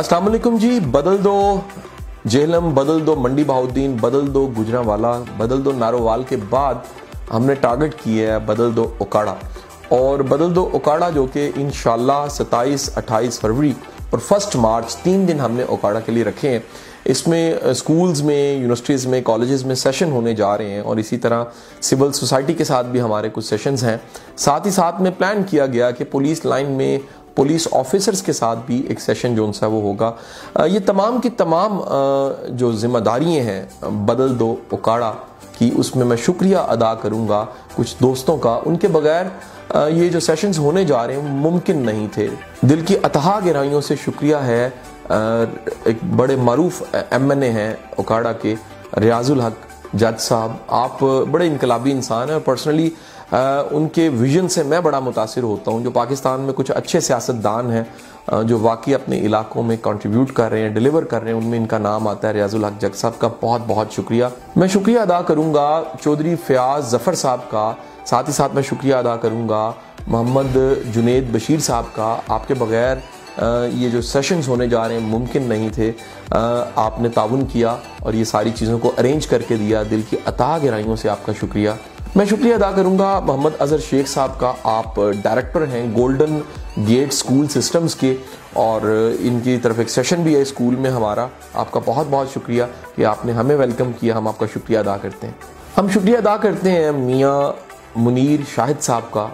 السلام علیکم جی بدل دو جہلم بدل دو منڈی بہاؤدین، بدل دو گجرا والا بدل دو نارووال کے بعد ہم نے ٹارگٹ کیا ہے بدل دو اکاڑا اور بدل دو اکاڑا جو کہ انشاءاللہ ستائیس، اٹھائیس فروری اور فرسٹ مارچ، تین دن ہم نے اکاڑا کے لیے رکھے ہیں۔ اس میں اسکولز میں یونیورسٹیز میں کالجز میں سیشن ہونے جا رہے ہیں اور اسی طرح سول سوسائٹی کے ساتھ بھی ہمارے کچھ سیشنز ہیں۔ ساتھ ہی ساتھ میں پلان کیا گیا کہ پولیس لائن میں پولیس آفیسرز کے ساتھ بھی ایک سیشن جو ان سا وہ ہوگا۔ یہ تمام کی تمام جو ذمہ داریاں ہیں، بدل دو، اکاڑا کی اس میں میں شکریہ ادا کروں گا کچھ دوستوں کا۔ ان کے بغیر یہ جو سیشنز ہونے جا رہے ہیں ممکن نہیں تھے۔ دل کی اتہا گہرائیوں سے شکریہ ہے ایک بڑے معروف ایم این اے ہیں اکاڑا کے، ریاض الحق جج صاحب۔ آپ بڑے انقلابی انسان ہیں اور پرسنلی ان کے ویژن سے میں بڑا متاثر ہوتا ہوں، جو پاکستان میں کچھ اچھے سیاست دان ہیں جو واقعی اپنے علاقوں میں کنٹریبیوٹ کر رہے ہیں ڈیلیور کر رہے ہیں، ان میں ان کا نام آتا ہے، ریاض الحق جگ صاحب کا بہت بہت شکریہ۔ میں شکریہ ادا کروں گا چودھری فیاض ظفر صاحب کا، ساتھ ہی ساتھ میں شکریہ ادا کروں گا محمد جنید بشیر صاحب کا۔ آپ کے بغیر یہ جو سیشنز ہونے جا رہے ہیں ممکن نہیں تھے۔ آپ نے تعاون کیا اور یہ ساری چیزوں کو ارینج کر کے دیا۔ دل کی عطا گہرائیوں سے آپ کا شکریہ۔ میں شکریہ ادا کروں گا محمد اظہر شیخ صاحب کا۔ آپ ڈائریکٹر ہیں گولڈن گیٹ سکول سسٹمز کے اور ان کی طرف ایک سیشن بھی ہے اسکول میں ہمارا۔ آپ کا بہت بہت شکریہ کہ آپ نے ہمیں ویلکم کیا، ہم آپ کا شکریہ ادا کرتے ہیں۔ ہم شکریہ ادا کرتے ہیں میاں منیر شاہد صاحب کا۔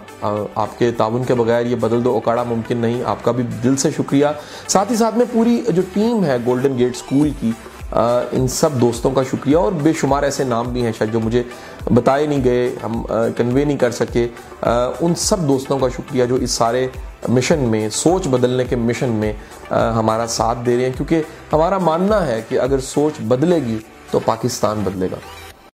آپ کے تعاون کے بغیر یہ بدل دو اکاڑا ممکن نہیں۔ آپ کا بھی دل سے شکریہ۔ ساتھ ہی ساتھ میں پوری جو ٹیم ہے گولڈن گیٹ سکول کی ان سب دوستوں کا شکریہ اور بے شمار ایسے نام بھی ہیں شاید جو مجھے بتائے نہیں گئے، ہم کنوے نہیں کر سکے۔ ان سب دوستوں کا شکریہ جو اس سارے مشن میں، سوچ بدلنے کے مشن میں ہمارا ساتھ دے رہے ہیں۔ کیونکہ ہمارا ماننا ہے کہ اگر سوچ بدلے گی تو پاکستان بدلے گا۔